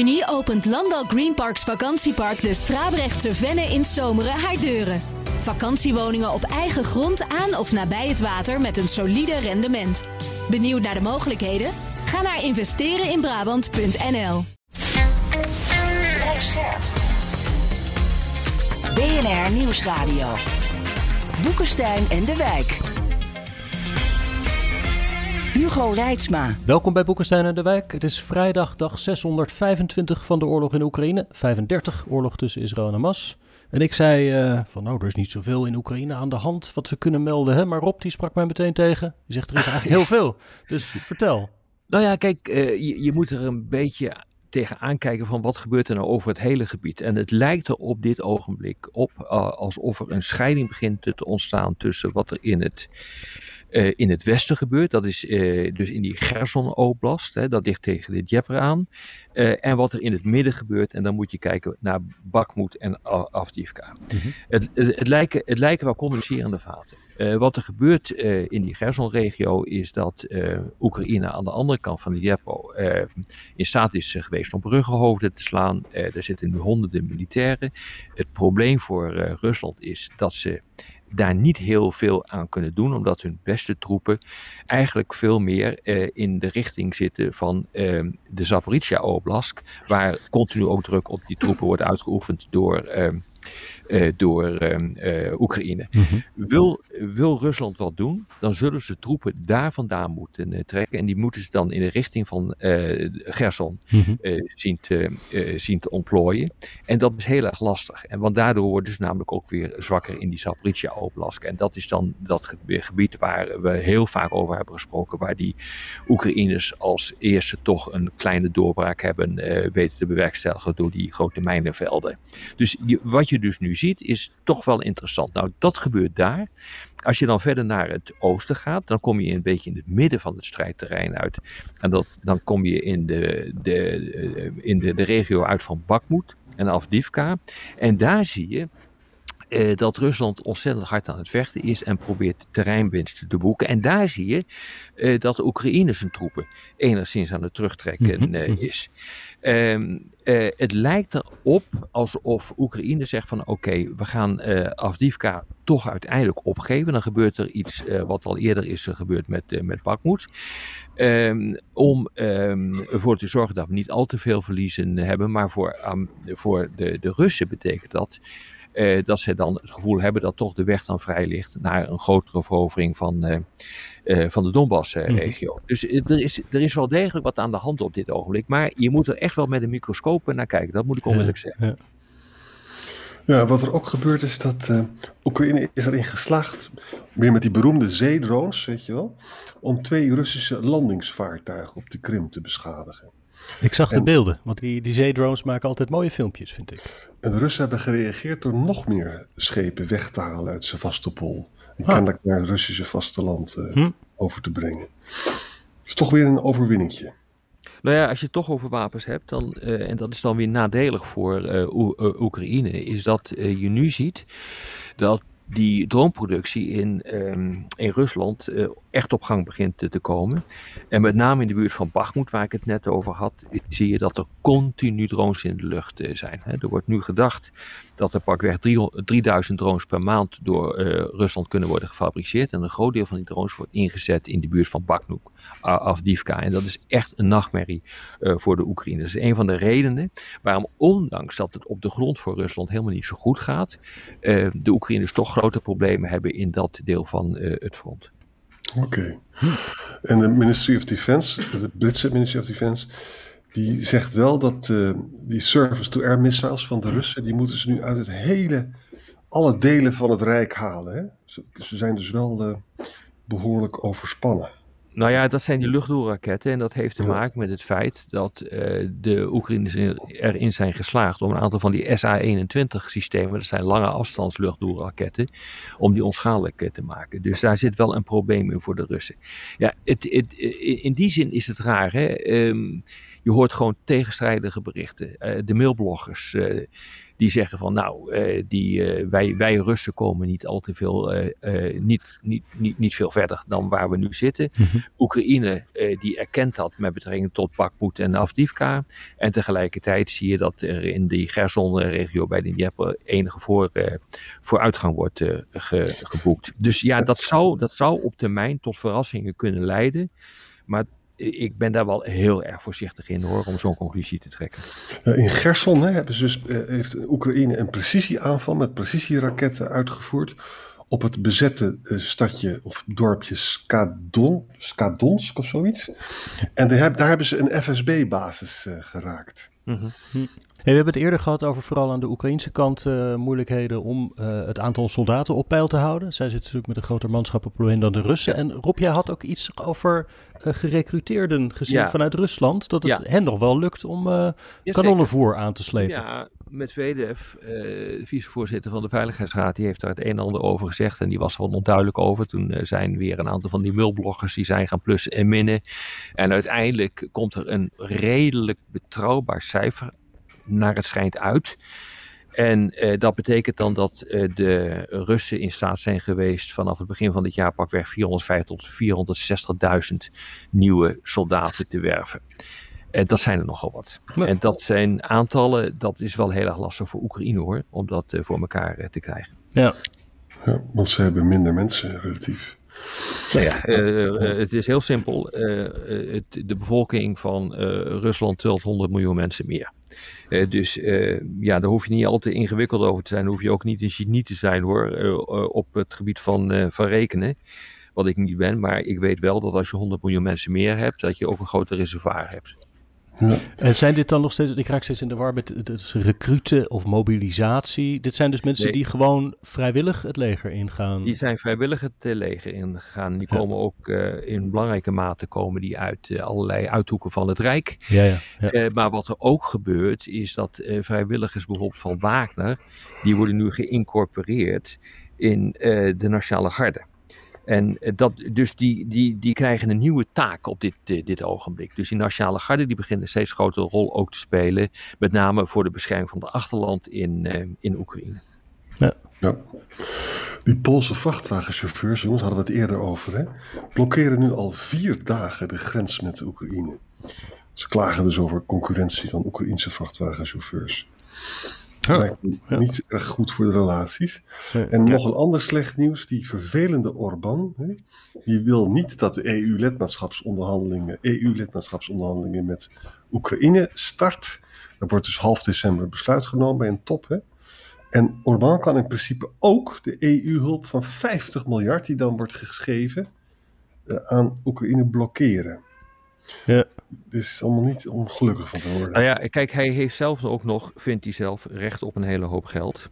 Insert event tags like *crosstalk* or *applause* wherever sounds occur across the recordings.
juni opent Landal Greenparks Vakantiepark de Strabrechtse Venne in Zomeren haar deuren. Vakantiewoningen op eigen grond aan of nabij het water met een solide rendement. Benieuwd naar de mogelijkheden? Ga naar investereninbrabant.nl. BNR Nieuwsradio. Boekenstein en de Wijk. Hugo Reitsma. Welkom bij Boekenstein en de Wijk. Het is vrijdag dag 625 van de oorlog in Oekraïne. 35 oorlog tussen Israël en Hamas. En ik zei uh, van nou, er is niet zoveel in Oekraïne aan de hand wat we kunnen melden. Hè? Maar Rob die sprak mij meteen tegen. Die zegt er is eigenlijk *laughs* heel veel. Dus vertel. Nou ja, kijk, uh, je, je moet er een beetje tegenaan kijken van wat gebeurt er nou over het hele gebied. En het lijkt er op dit ogenblik op uh, alsof er een scheiding begint te ontstaan tussen wat er in het, uh, in het westen gebeurt. Dat is uh, dus in die Gerson Oblast, hè, dat ligt tegen de Djeper aan. en wat er in het midden gebeurt. En dan moet je kijken naar Bakhmut en Avdivka. Mm -hmm. het, het, het, lijken, het lijken wel communicerende vaten. Wat er gebeurt in die Gerson-regio is dat Oekraïne aan de andere kant van de Djepo in staat is geweest om bruggenhoofden te slaan. er zitten nu honderden militairen. Het probleem voor Rusland is dat ze daar niet heel veel aan kunnen doen, omdat hun beste troepen eigenlijk veel meer uh, in de richting zitten van uh, de Zaporizhia Oblast, waar continu ook druk op die troepen wordt uitgeoefend door, uh, door Oekraïne. Mm -hmm. wil, wil Rusland wat doen, dan zullen ze troepen daar vandaan moeten trekken en die moeten ze dan in de richting van Gerson mm -hmm. zien, te, zien te ontplooien. En dat is heel erg lastig, en want daardoor worden ze namelijk ook weer zwakker in die Zaporizhia Oblast. En dat is dan dat gebied waar we heel vaak over hebben gesproken, waar die Oekraïners als eerste toch een kleine doorbraak hebben uh, weten te bewerkstelligen door die grote mijnenvelden. Dus je, wat je dus nu ziet is toch wel interessant. Nou, dat gebeurt daar. Als je dan verder naar het oosten gaat, dan kom je een beetje in het midden van het strijdterrein uit. En dat, dan kom je in, de, de, in de, de regio uit van Bakhmut en Avdivka. En daar zie je uh, dat Rusland ontzettend hard aan het vechten is en probeert terreinwinst te boeken. En daar zie je uh, dat de Oekraïne zijn troepen enigszins aan het terugtrekken uh, is. Um, het lijkt erop alsof Oekraïne zegt van oké, we gaan Avdivka toch uiteindelijk opgeven. Dan gebeurt er iets wat al eerder is gebeurd met, met Bakhmut. Um, om um, ervoor te zorgen dat we niet al te veel verliezen hebben. Maar voor, voor de, de Russen betekent dat uh, dat ze dan het gevoel hebben dat toch de weg dan vrij ligt naar een grotere verovering van, uh, uh, van de Donbass-regio. Mm. Dus er is, er is wel degelijk wat aan de hand op dit ogenblik. Maar je moet er echt wel met een microscoop naar kijken. Dat moet ik onmiddellijk ja, zeggen. Ja. Ja, wat er ook gebeurt is dat uh, Oekraïne is erin geslaagd, weer met die beroemde zeedrones, weet je wel, om twee Russische landingsvaartuigen op de Krim te beschadigen. Ik zag de en, beelden, want die, die zeedrones maken altijd mooie filmpjes, vind ik. En de Russen hebben gereageerd door nog meer schepen weg te halen uit Sevastopol. En ah. kennelijk naar het Russische vasteland uh, hm? over te brengen. is toch weer een overwinningje. Nou ja, als je het toch over wapens hebt, dan, uh, en dat is dan weer nadelig voor uh, Oekraïne, is dat je nu ziet dat die droomproductie in, um, in Rusland uh, echt op gang begint te, komen. En met name in de buurt van Bakhmut, waar ik het net over had, zie je dat er continu drones in de lucht uh, zijn. Er wordt nu gedacht dat er pakweg 3000 drones per maand door uh, Rusland kunnen worden gefabriceerd. En een groot deel van die drones wordt ingezet in de buurt van Bakhmut, Avdivka. En dat is echt een nachtmerrie voor de Oekraïne. Dat is een van de redenen waarom, ondanks dat het op de grond voor Rusland helemaal niet zo goed gaat, de Oekraïners toch grote problemen hebben in dat deel van het front. Oké. Okay. En de Ministry of Defense, de Britse Ministry of Defense, die zegt wel dat uh, die surface-to-air missiles van de Russen, die moeten ze nu uit het hele, alle delen van het Rijk halen. Hè? Ze, ze zijn dus wel uh, behoorlijk overspannen. Nou ja, dat zijn die luchtdoelraketten en dat heeft te maken met het feit dat uh, de Oekraïners erin zijn geslaagd om een aantal van die SA-21 systemen, dat zijn lange afstands luchtdoelraketten, om die onschadelijk te maken. Dus daar zit wel een probleem in voor de Russen. Ja, het, het, in die zin is het raar. Hè? Um, je hoort gewoon tegenstrijdige berichten. Uh, de mailbloggers. Uh, die zeggen van nou, eh, die, eh, wij, wij Russen komen niet al te veel, eh, niet, niet, niet, niet veel verder dan waar we nu zitten. Mhm. Oekraïne die erkent dat met betrekking tot Bakhmut en Avdivka. En tegelijkertijd zie je dat er in die Gerson-regio bij de Dnieper enige voor, vooruitgang wordt ge, geboekt. Dus ja, dat zou, dat zou op termijn tot verrassingen kunnen leiden. Maar ik ben daar wel heel erg voorzichtig in hoor, om zo'n conclusie te trekken. In Gerson hè, hebben ze dus, eh, heeft Oekraïne een precisieaanval met precisieraketten uitgevoerd op het bezette uh, stadje of dorpje Skadon, Skadonsk of zoiets. En daar, daar hebben ze een FSB-basis uh, geraakt. Mm -hmm. Hey, we hebben het eerder gehad over vooral aan de Oekraïnse kant uh, moeilijkheden om uh, het aantal soldaten op peil te houden. Zij zitten natuurlijk met een groter manschappenprobleem dan de Russen. En Rob, jij had ook iets over uh, gerecruiteerden gezien ja. vanuit Rusland. Dat het ja. hen nog wel lukt om ja, kanonnenvoer aan te slepen. Ja, Medvedev, uh, vicevoorzitter van de Veiligheidsraad, die heeft daar het een en ander over gezegd. En die was er wel onduidelijk over. Toen zijn weer een aantal van die mulbloggers die zijn gaan plussen en minnen. En uiteindelijk komt er een redelijk betrouwbaar cijfer naar het schijnt uit. En uh, dat betekent dan dat uh, de Russen in staat zijn geweest vanaf het begin van dit jaar pakweg 450 tot 460.000 nieuwe soldaten te werven. En dat zijn er nogal wat. Ja. En dat zijn aantallen, dat is wel heel erg lastig voor Oekraïne hoor, om dat uh, voor elkaar te krijgen. Ja. ja, want ze hebben minder mensen relatief. Nou ja, het is heel simpel. Het, de bevolking van Rusland telt 100 miljoen mensen meer. Uh, dus uh, ja, daar hoef je niet al te ingewikkeld over te zijn. Daar hoef je ook niet een genie te zijn hoor, uh, op het gebied van, van rekenen. Wat ik niet ben, maar ik weet wel dat als je 100 miljoen mensen meer hebt, dat je ook een groter reservoir hebt. Ja. En zijn dit dan nog steeds, ik raak steeds in de war met dus recruten of mobilisatie. Dit zijn dus mensen nee. die gewoon vrijwillig het leger ingaan. Die zijn vrijwillig het leger ingaan. Die ja. komen ook uh, in belangrijke mate komen die uit uh, allerlei uithoeken van het Rijk. Ja, ja, uh, maar wat er ook gebeurt is dat vrijwilligers bijvoorbeeld van Wagner, die worden nu geïncorporeerd in de Nationale Garde. En dat, dus die, die, die krijgen een nieuwe taak op dit, dit ogenblik. Dus die nationale garde die beginnen een steeds grotere rol ook te spelen. Met name voor de bescherming van de achterland in, uh, in Oekraïne. Ja. ja. Die Poolse vrachtwagenchauffeurs, jongens, hadden we het eerder over, hè, blokkeren nu al vier dagen de grens met de Oekraïne. Ze klagen dus over concurrentie van Oekraïnse vrachtwagenchauffeurs. Oh, Lijkt ja. niet erg goed voor de relaties. En ja. nog een ander slecht nieuws. Die vervelende Orbán. Hè, die wil niet dat de EU-lidmaatschapsonderhandelingen, EU-lidmaatschapsonderhandelingen met Oekraïne start. Er wordt dus half december besluit genomen bij een top. Hè. En Orbán kan in principe ook de EU-hulp van 50 miljard die dan wordt gegeven uh, aan Oekraïne blokkeren. Ja. Dit is allemaal niet ongelukkig van te worden. Nou ja, kijk, hij heeft zelf ook nog, vindt hij zelf, recht op een hele hoop geld.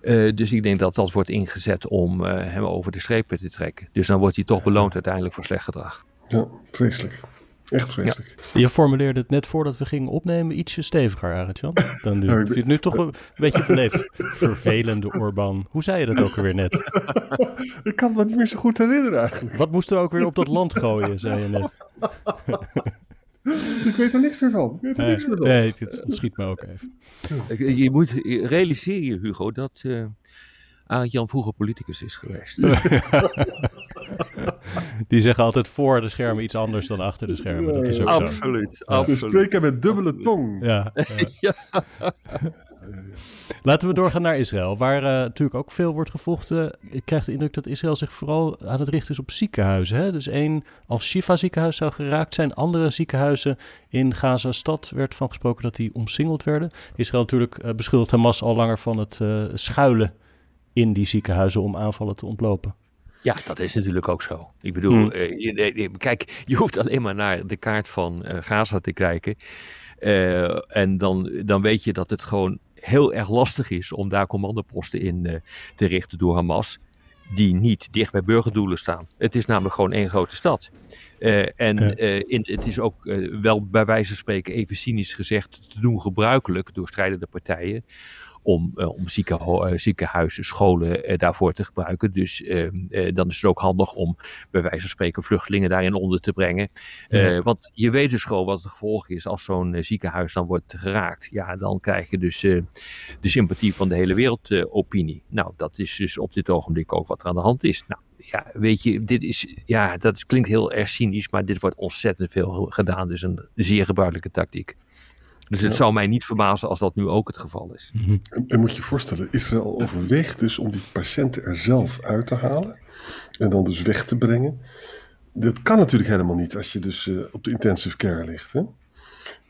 Uh, dus ik denk dat dat wordt ingezet om uh, hem over de strepen te trekken. Dus dan wordt hij toch beloond uiteindelijk voor slecht gedrag. Ja, vreselijk. Echt vreselijk. Ja. Je formuleerde het net voordat we gingen opnemen ietsje steviger, Arend-Jan. Dan nu. *laughs* Ja, ben... nu toch een beetje beleefd. Vervelende Orban. Hoe zei je dat ook alweer net? *laughs* ik kan het me niet meer zo goed herinneren eigenlijk. Wat moesten we ook weer op dat land gooien, zei je net. *laughs* ik weet er niks meer van. Ik weet er nee, niks meer van. Nee, het schiet me ook even. Je moet realiseer je, Hugo, dat uh, Arend Jan vroeger politicus is geweest. *laughs* Die zeggen altijd voor de schermen iets anders dan achter de schermen. Dat is ook absoluut, zo. absoluut. We spreken met dubbele tong. Ja. ja. *laughs* ja. Laten we doorgaan naar Israël, waar uh, natuurlijk ook veel wordt gevochten. Ik krijg de indruk dat Israël zich vooral aan het richten is op ziekenhuizen. Hè? Dus één als Shifa ziekenhuis zou geraakt zijn. Andere ziekenhuizen in Gaza-stad werd van gesproken dat die omsingeld werden. Israël natuurlijk uh, beschuldigt Hamas al langer van het uh, schuilen in die ziekenhuizen om aanvallen te ontlopen. Ja, dat is natuurlijk ook zo. Ik bedoel, hmm. je, kijk, je hoeft alleen maar naar de kaart van Gaza te kijken. Uh, en dan, dan weet je dat het gewoon heel erg lastig is om daar commandoposten in te richten door Hamas. Die niet dicht bij burgerdoelen staan. Het is namelijk gewoon één grote stad. en ja. in, het is ook wel bij wijze van spreken even cynisch gezegd te doen gebruikelijk door strijdende partijen om, om ziekenhuizen, scholen daarvoor te gebruiken. Dus ehm, dan is het ook handig om bij wijze van spreken vluchtelingen daarin onder te brengen. Want je weet dus gewoon wat het gevolg is als zo'n ziekenhuis dan wordt geraakt. Ja, dan krijg je dus de sympathie van de hele wereldopinie. nou, dat is dus op dit ogenblik ook wat er aan de hand is. Nou, ja, weet je, dit is, ja, dat klinkt heel erg cynisch, maar dit wordt ontzettend veel gedaan. Dus een zeer gebruikelijke tactiek. Dus het zou mij niet verbazen als dat nu ook het geval is. Mhm. En, moet je je voorstellen, Israël overweegt dus om die patiënten er zelf uit te halen en dan dus weg te brengen. Dat kan natuurlijk helemaal niet als je dus uh, op de intensive care ligt. Hè?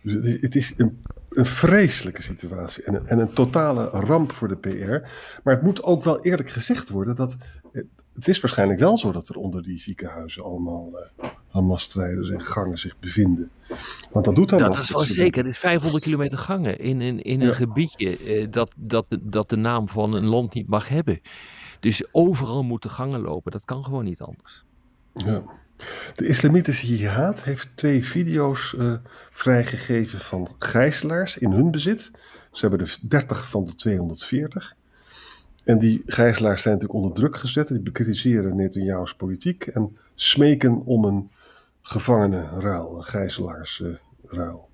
Dus het is een, een vreselijke situatie en een, en een totale ramp voor de PR. Maar het moet ook wel eerlijk gezegd worden dat het is waarschijnlijk wel zo dat er onder die ziekenhuizen allemaal uh, Hamas-strijders en gangen zich bevinden. Want dat doet Hamas. Dat is wel zeker. Het is 500 kilometer gangen in, in, in een gebiedje uh, dat, dat, dat de naam van een land niet mag hebben. Dus overal moeten gangen lopen. Dat kan gewoon niet anders. Ja. De islamitische jihad heeft twee video's uh, vrijgegeven van gijzelaars in hun bezit. Ze hebben er 30 van de 240. En die gijzelaars zijn natuurlijk onder druk gezet. Die bekritiseren Netanyahu's politiek en smeken om een gevangenenruil, een gijzelaarsruil.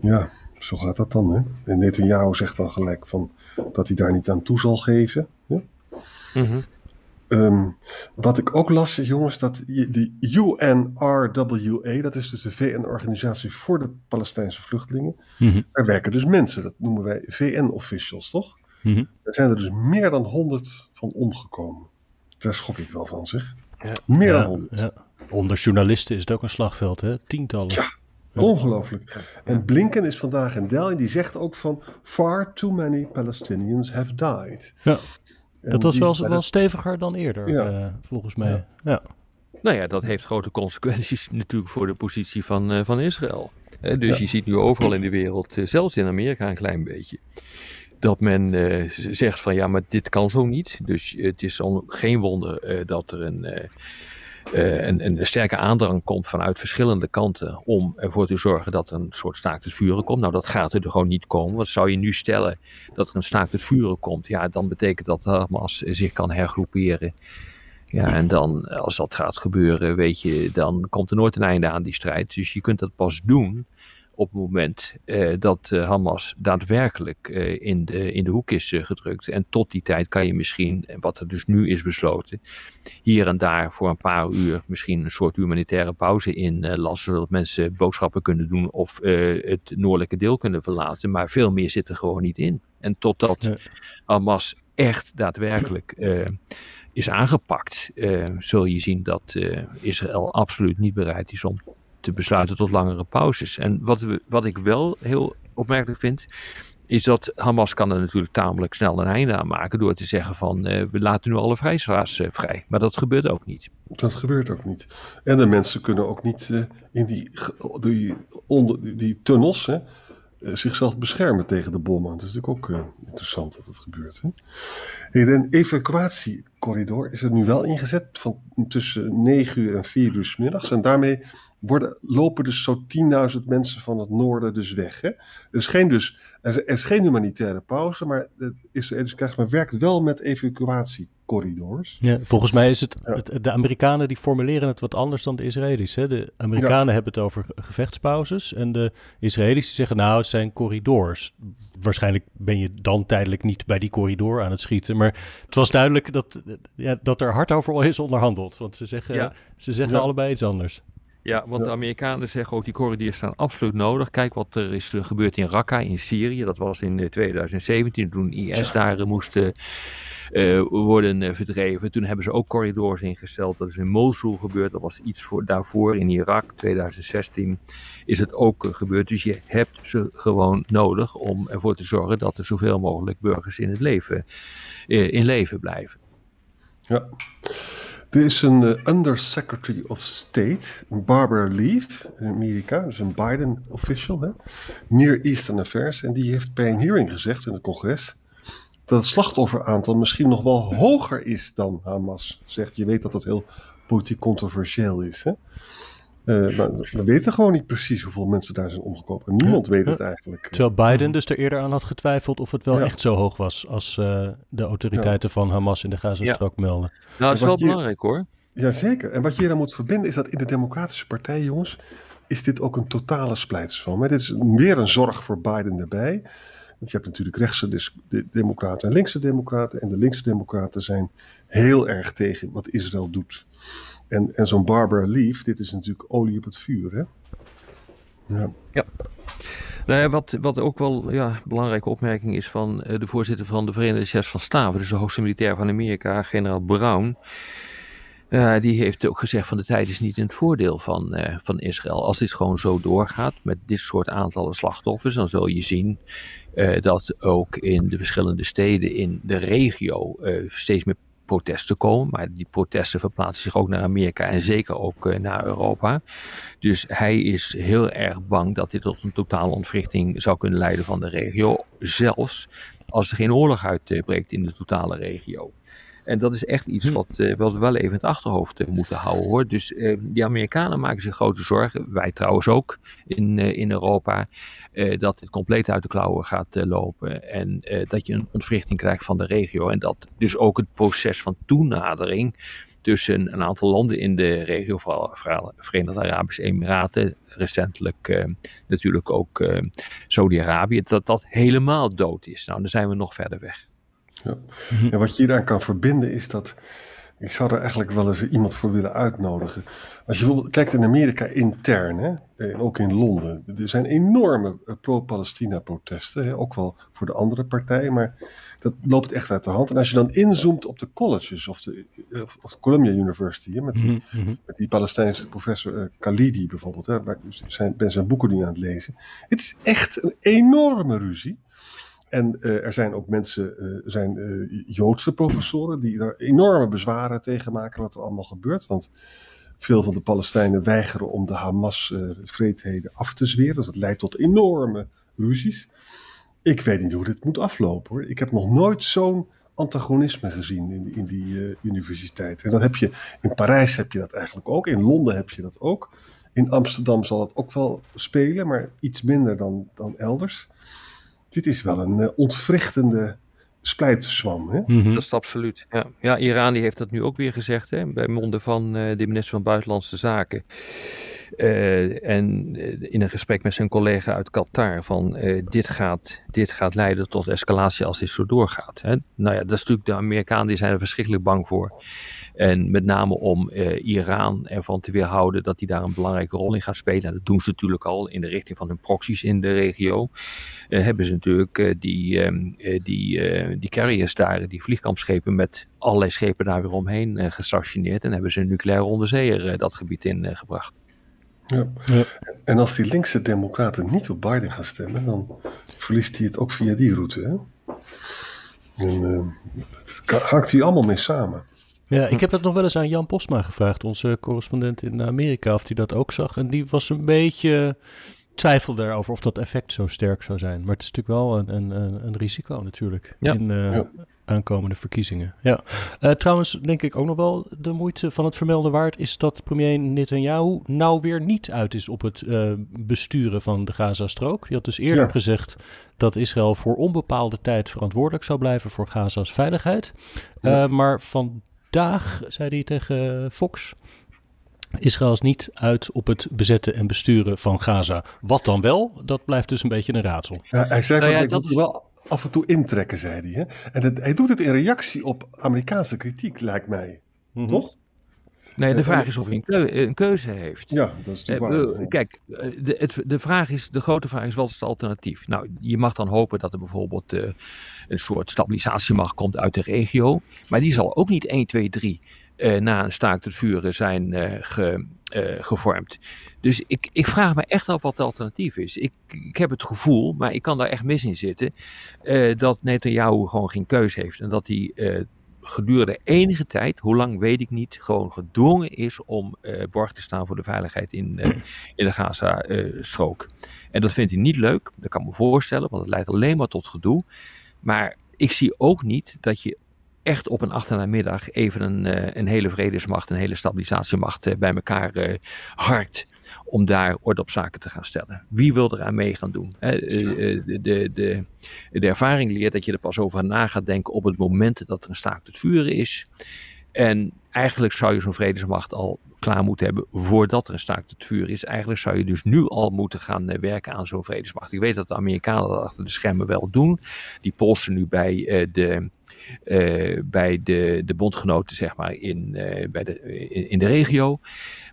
ja, zo gaat dat dan. Hè? En Netanyahu zegt dan gelijk van, dat hij daar niet aan toe zal geven. Mhm. Ehm, wat ik ook las, jongens, dat die UNRWA, dat is dus de VN-organisatie voor de Palestijnse vluchtelingen, mm daar werken dus mensen, dat noemen wij VN-officials, toch? Mm Er zijn er dus meer dan 100 van omgekomen. Daar schok ik wel van, zeg. Ja. Meer dan 100. Ja. Onder journalisten is het ook een slagveld, hè? Tientallen. Ja, ongelooflijk. En Blinken is vandaag in Delhi, die zegt ook van... Far too many Palestinians have died. Ja. dat was wel, wel steviger dan eerder, uh, volgens mij. Ja. Nou ja, dat heeft grote consequenties *laughs* natuurlijk voor de positie van, uh, van Israël. Uh, dus je ziet nu overal in de wereld, zelfs in Amerika een klein beetje dat men uh, zegt van ja, maar dit kan zo niet. Dus het is geen wonder uh, dat er een, uh, een, een, sterke aandrang komt vanuit verschillende kanten om ervoor te zorgen dat een soort staakt het vuren komt. Nou, dat gaat er gewoon niet komen. Want zou je nu stellen dat er een staakt het vuren komt, ja, dan betekent dat Hamas zich kan hergroeperen. Ja, en dan als dat gaat gebeuren, weet je, dan komt er nooit een einde aan die strijd. Dus je kunt dat pas doen op het moment uh, dat uh, Hamas daadwerkelijk uh, in, de, in de hoek is gedrukt. En tot die tijd kan je misschien, wat er dus nu is besloten, hier en daar voor een paar uur misschien een soort humanitaire pauze inlassen, zodat mensen boodschappen kunnen doen of het noordelijke deel kunnen verlaten. Maar veel meer zit er gewoon niet in. En totdat. Hamas echt daadwerkelijk is aangepakt, zul je zien dat Israël absoluut niet bereid is om te besluiten tot langere pauzes. En wat, we, wat ik wel heel opmerkelijk vind, is dat Hamas kan er natuurlijk tamelijk snel een einde aan maken door te zeggen van uh, we laten nu alle vrijslaars uh, vrij. Maar dat gebeurt ook niet. Dat gebeurt ook niet. En de mensen kunnen ook niet uh, in die, die, onder, die tunnels hè, zichzelf beschermen tegen de bommen. Dat is natuurlijk ook interessant dat dat gebeurt. Hè. Een evacuatiecorridor is er nu wel ingezet van tussen 9 uur en 4 uur s middags. En daarmee worden, lopen dus zo 10.000 mensen van het noorden dus weg. Hè? Er, is geen dus, er is geen humanitaire pauze, maar het Israëlische krijgsmacht werkt wel met evacuatiecorridors. Ja, volgens mij is het, het, de Amerikanen die formuleren het wat anders dan de Israëli's. Hè? De Amerikanen hebben het over gevechtspauzes en de Israëli's zeggen nou het zijn corridors. Waarschijnlijk ben je dan tijdelijk niet bij die corridor aan het schieten, maar het was duidelijk dat, ja, dat er hard over is onderhandeld. Want ze zeggen, ze zeggen allebei iets anders. Ja, want de Amerikanen zeggen ook die corridors staan absoluut nodig. Kijk wat er is gebeurd in Raqqa in Syrië. Dat was in 2017 eh, toen IS daar eh, moest uh, worden verdreven. Toen hebben ze ook corridors ingesteld. Dat is in Mosul gebeurd. Dat was iets voor, daarvoor in Irak 2016 is het ook gebeurd. Dus je hebt ze gewoon nodig om ervoor te zorgen dat er zoveel mogelijk burgers in het leven, in leven blijven. Ja. Er is een uh, Undersecretary of State, Barbara Leaf, in Amerika, dus een Biden-official, Near Eastern Affairs. En die heeft bij een hearing gezegd in het congres dat het slachtofferaantal misschien nog wel hoger is dan Hamas zegt. Je weet dat dat heel politiek controversieel is. Hè? Uh, maar we weten gewoon niet precies hoeveel mensen daar zijn omgekomen. Niemand weet het eigenlijk. Terwijl Biden dus er eerder aan had getwijfeld of het wel echt zo hoog was als uh, de autoriteiten van Hamas in de Gazastrook melden. Nou, dat is wel belangrijk hoor. Jazeker. En wat je hier dan moet verbinden is dat in de Democratische Partij, jongens, is dit ook een totale splijtsvorm. Dit is weer een zorg voor Biden erbij. Want je hebt natuurlijk rechtse de democraten en linkse democraten. En de linkse democraten zijn heel erg tegen wat Israël doet. En, en zo'n Barbara Leaf, dit is natuurlijk olie op het vuur. Hè? Ja. Nou wat, wat ook wel ja, belangrijke opmerking is van uh, de voorzitter van de Verenigde Chefs van Staven, dus de hoogste militair van Amerika, generaal Brown. Die heeft ook gezegd van de tijd is niet in het voordeel van, uh, van Israël. Als dit gewoon zo doorgaat met dit soort aantallen slachtoffers, dan zul je zien uh, dat ook in de verschillende steden in de regio steeds meer protesten komen. Maar die protesten verplaatsen zich ook naar Amerika en zeker ook naar Europa. Dus hij is heel erg bang dat dit tot een totale ontwrichting zou kunnen leiden van de regio. Zelfs als er geen oorlog uitbreekt in de totale regio. En dat is echt iets hm. wat, uh, wat we wel even in het achterhoofd uh, moeten houden hoor. Dus uh, die Amerikanen maken zich grote zorgen. Wij trouwens ook in, in Europa. dat dit compleet uit de klauwen gaat lopen. En dat je een ontwrichting krijgt van de regio. En dat dus ook het proces van toenadering tussen een aantal landen in de regio, vooral Verenigde Arabische Emiraten, recentelijk natuurlijk ook Saudi-Arabië, dat dat helemaal dood is. Nou, dan zijn we nog verder weg. Ja. Mhm. En wat je hieraan kan verbinden is dat. Ik zou er eigenlijk wel eens iemand voor willen uitnodigen. Als je bijvoorbeeld kijkt in Amerika intern, hè, en ook in Londen. Er zijn enorme eh, pro-Palestina-protesten. Ook wel voor de andere partijen, maar dat loopt echt uit de hand. En als je dan inzoomt op de colleges of de, eh, of Columbia University, hè, met, die, mhm, mhm. met die Palestijnse professor uh, Khalidi bijvoorbeeld. Hè, waar, zijn, ben zijn boeken nu aan het lezen. Het is echt een enorme ruzie. En uh, er zijn ook mensen, uh, zijn uh, Joodse professoren die er enorme bezwaren tegen maken wat er allemaal gebeurt. Want veel van de Palestijnen weigeren om de Hamas-vreedheden af te zweren. Dus dat leidt tot enorme ruzies. Ik weet niet hoe dit moet aflopen hoor. Ik heb nog nooit zo'n antagonisme gezien in, in die universiteit. En dat heb je in Parijs heb je dat eigenlijk ook. In Londen heb je dat ook. In Amsterdam zal het ook wel spelen, maar iets minder dan, dan elders dit is wel een uh, ontwrichtende splijtzwam. Hè? Mhm. Dat is absoluut. Ja. ja, Iran die heeft dat nu ook weer gezegd hè, bij monden van uh, de minister van Buitenlandse Zaken. Uh, en in een gesprek met zijn collega uit Qatar van dit, gaat, dit gaat leiden tot escalatie als dit zo doorgaat. Hè. Nou ja, dat is natuurlijk de Amerikanen die zijn er verschrikkelijk bang voor. En met name om uh, Iran ervan te weerhouden dat die daar een belangrijke rol in gaat spelen. En dat doen ze natuurlijk al in de richting van hun proxies in de regio. Hebben ze natuurlijk die, ehm, die, die carriers daar, die vliegkampschepen met allerlei schepen daar weer omheen gestationeerd. En hebben ze een nucleaire onderzeeër dat gebied in gebracht. Ja. ja. En als die linkse democraten niet op Biden gaan stemmen, dan verliest hij het ook via die route. Hè? En, hangt hij allemaal mee samen. Ja, ik heb het nog wel eens aan Jan Postma gevraagd, onze correspondent in Amerika, of hij dat ook zag. En die was een beetje twijfel daarover of dat effect zo sterk zou zijn. Maar het is natuurlijk wel een, een, een risico natuurlijk in uh, aankomende verkiezingen. Ja. Uh, trouwens, denk ik ook nog wel de moeite van het vermelden waard is dat premier Netanyahu nou weer niet uit is op het uh, besturen van de Gazastrook. Die had dus eerder gezegd dat Israël voor onbepaalde tijd verantwoordelijk zou blijven voor Gaza's veiligheid. maar van vandaag, zei hij tegen Fox, Israël is niet uit op het bezetten en besturen van Gaza. Wat dan wel? Dat blijft dus een beetje een raadsel. Ja, hij zei nou ja, dat wel af en toe intrekken, zei hij. Hè? En het, hij doet het in reactie op Amerikaanse kritiek, lijkt mij. Mm Toch? Nee, de vraag is of hij een, een keuze heeft. Ja, dat is natuurlijk waar. Kijk, de, het, de, vraag is, de grote vraag is, wat is het alternatief? Nou, je mag dan hopen dat er bijvoorbeeld uh, een soort stabilisatiemacht komt uit de regio. Maar die zal ook niet 1, 2, 3 uh, na een staakt het vuren zijn uh, ge, gevormd. Dus ik, ik vraag me echt af wat het alternatief is. Ik, ik heb het gevoel, maar ik kan daar echt mis in zitten, dat Netanyahu gewoon geen keuze heeft. En dat hij gedurende enige tijd, hoe lang weet ik niet, gewoon gedwongen is om borg te staan voor de veiligheid in, in de Gaza-strook. en dat vindt hij niet leuk, dat kan me voorstellen, want het leidt alleen maar tot gedoe. Maar ik zie ook niet dat je echt op een achternamiddag even een, uh, een hele vredesmacht, een hele stabilisatiemacht bij elkaar harkt. om daar orde op zaken te gaan stellen. Wie wil er aan mee gaan doen? de, de, de, de ervaring leert dat je er pas over na gaat denken op het moment dat er een staakt het vuren is. En eigenlijk zou je zo'n vredesmacht al klaar moeten hebben voordat er een staakt het vuur is. Eigenlijk zou je dus nu al moeten gaan eh, werken aan zo'n vredesmacht. Ik weet dat de Amerikanen dat achter de schermen wel doen. Die polsen nu bij de. Uh, bij de, de bondgenoten, zeg maar, in, uh, bij de, in, in de regio.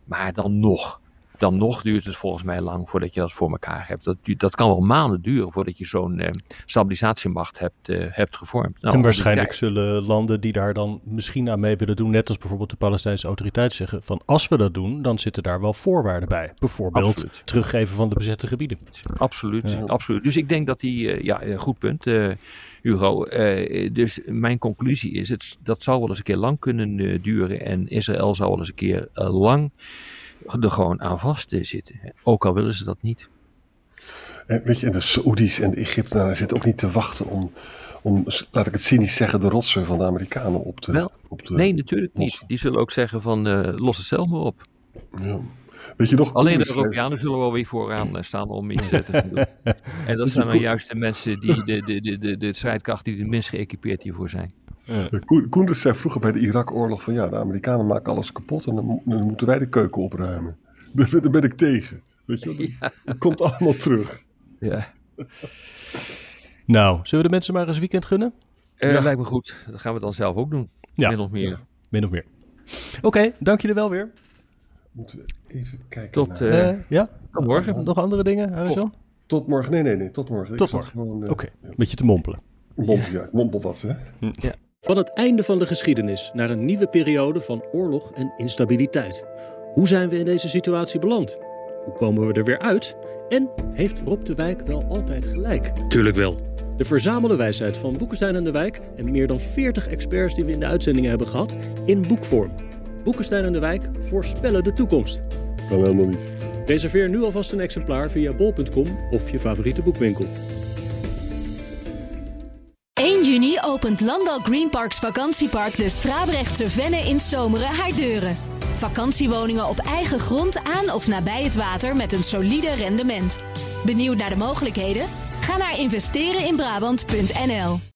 Maar dan nog dan nog duurt het volgens mij lang voordat je dat voor elkaar hebt. Dat, dat kan wel maanden duren voordat je zo'n uh, stabilisatiemacht hebt, uh, hebt gevormd. Nou, en waarschijnlijk zullen landen die daar dan misschien aan mee willen doen, net als bijvoorbeeld de Palestijnse autoriteit zeggen, van als we dat doen, dan zitten daar wel voorwaarden bij. Bijvoorbeeld absoluut. teruggeven van de bezette gebieden. Absoluut, ja. absoluut. Dus ik denk dat die, uh, ja, goed punt. Hugo. Uh, dus mijn conclusie is, het, dat zou wel eens een keer lang kunnen uh, duren. En Israël zou wel eens een keer uh, lang er gewoon aan vast zitten. Ook al willen ze dat niet. En, weet je, en de Saoedi's en de Egyptenaren zitten ook niet te wachten om, om, laat ik het cynisch zeggen, de rotsen van de Amerikanen op te... Wel, op te nee, natuurlijk niet. Die zullen ook zeggen van, los het zelf maar op. Ja. Weet je nog, Alleen de Europeanen zullen wel weer vooraan staan om iets te *laughs* doen. En dat zijn dan juist de mensen die de, de, de, de, de strijdkracht die het minst geëquipeerd hiervoor zijn. Ja. Koenders zei vroeger bij de Irak-oorlog van ja, de Amerikanen maken alles kapot en dan, dan moeten wij de keuken opruimen. *laughs* Daar, daar ben ik tegen. Weet je, dat, *laughs* ja. dat komt allemaal terug. Ja. Nou, zullen we de mensen maar eens weekend gunnen? Uh, ja. Lijkt me goed. Dat gaan we dan zelf ook doen. Ja. Min of meer. Ja. Min of meer. Oké, okay, dank jullie wel weer. Moeten we even kijken tot, naar... Uh, ja? Tot morgen. Nog andere dingen, Harrison? Tot, tot morgen. Nee, nee, nee. Tot morgen. Tot morgen. Uh, Oké, okay. ja. beetje te mompelen. Mompel, ja. Mompel wat, hè? Ja. Van het einde van de geschiedenis naar een nieuwe periode van oorlog en instabiliteit. Hoe zijn we in deze situatie beland? Hoe komen we er weer uit? En heeft Rob de Wijk wel altijd gelijk? Tuurlijk wel. De verzamelde wijsheid van Boekenstein en de Wijk en meer dan 40 experts die we in de uitzendingen hebben gehad in boekvorm. Boekenstein en de Wijk voorspellen de toekomst. Kan helemaal niet. Reserveer nu alvast een exemplaar via bol.com of je favoriete boekwinkel. 1 juni opent Landal Greenparks Vakantiepark de Strabrechtse Venne in Zomeren haar deuren. Vakantiewoningen op eigen grond aan of nabij het water met een solide rendement. Benieuwd naar de mogelijkheden? Ga naar investereninbrabant.nl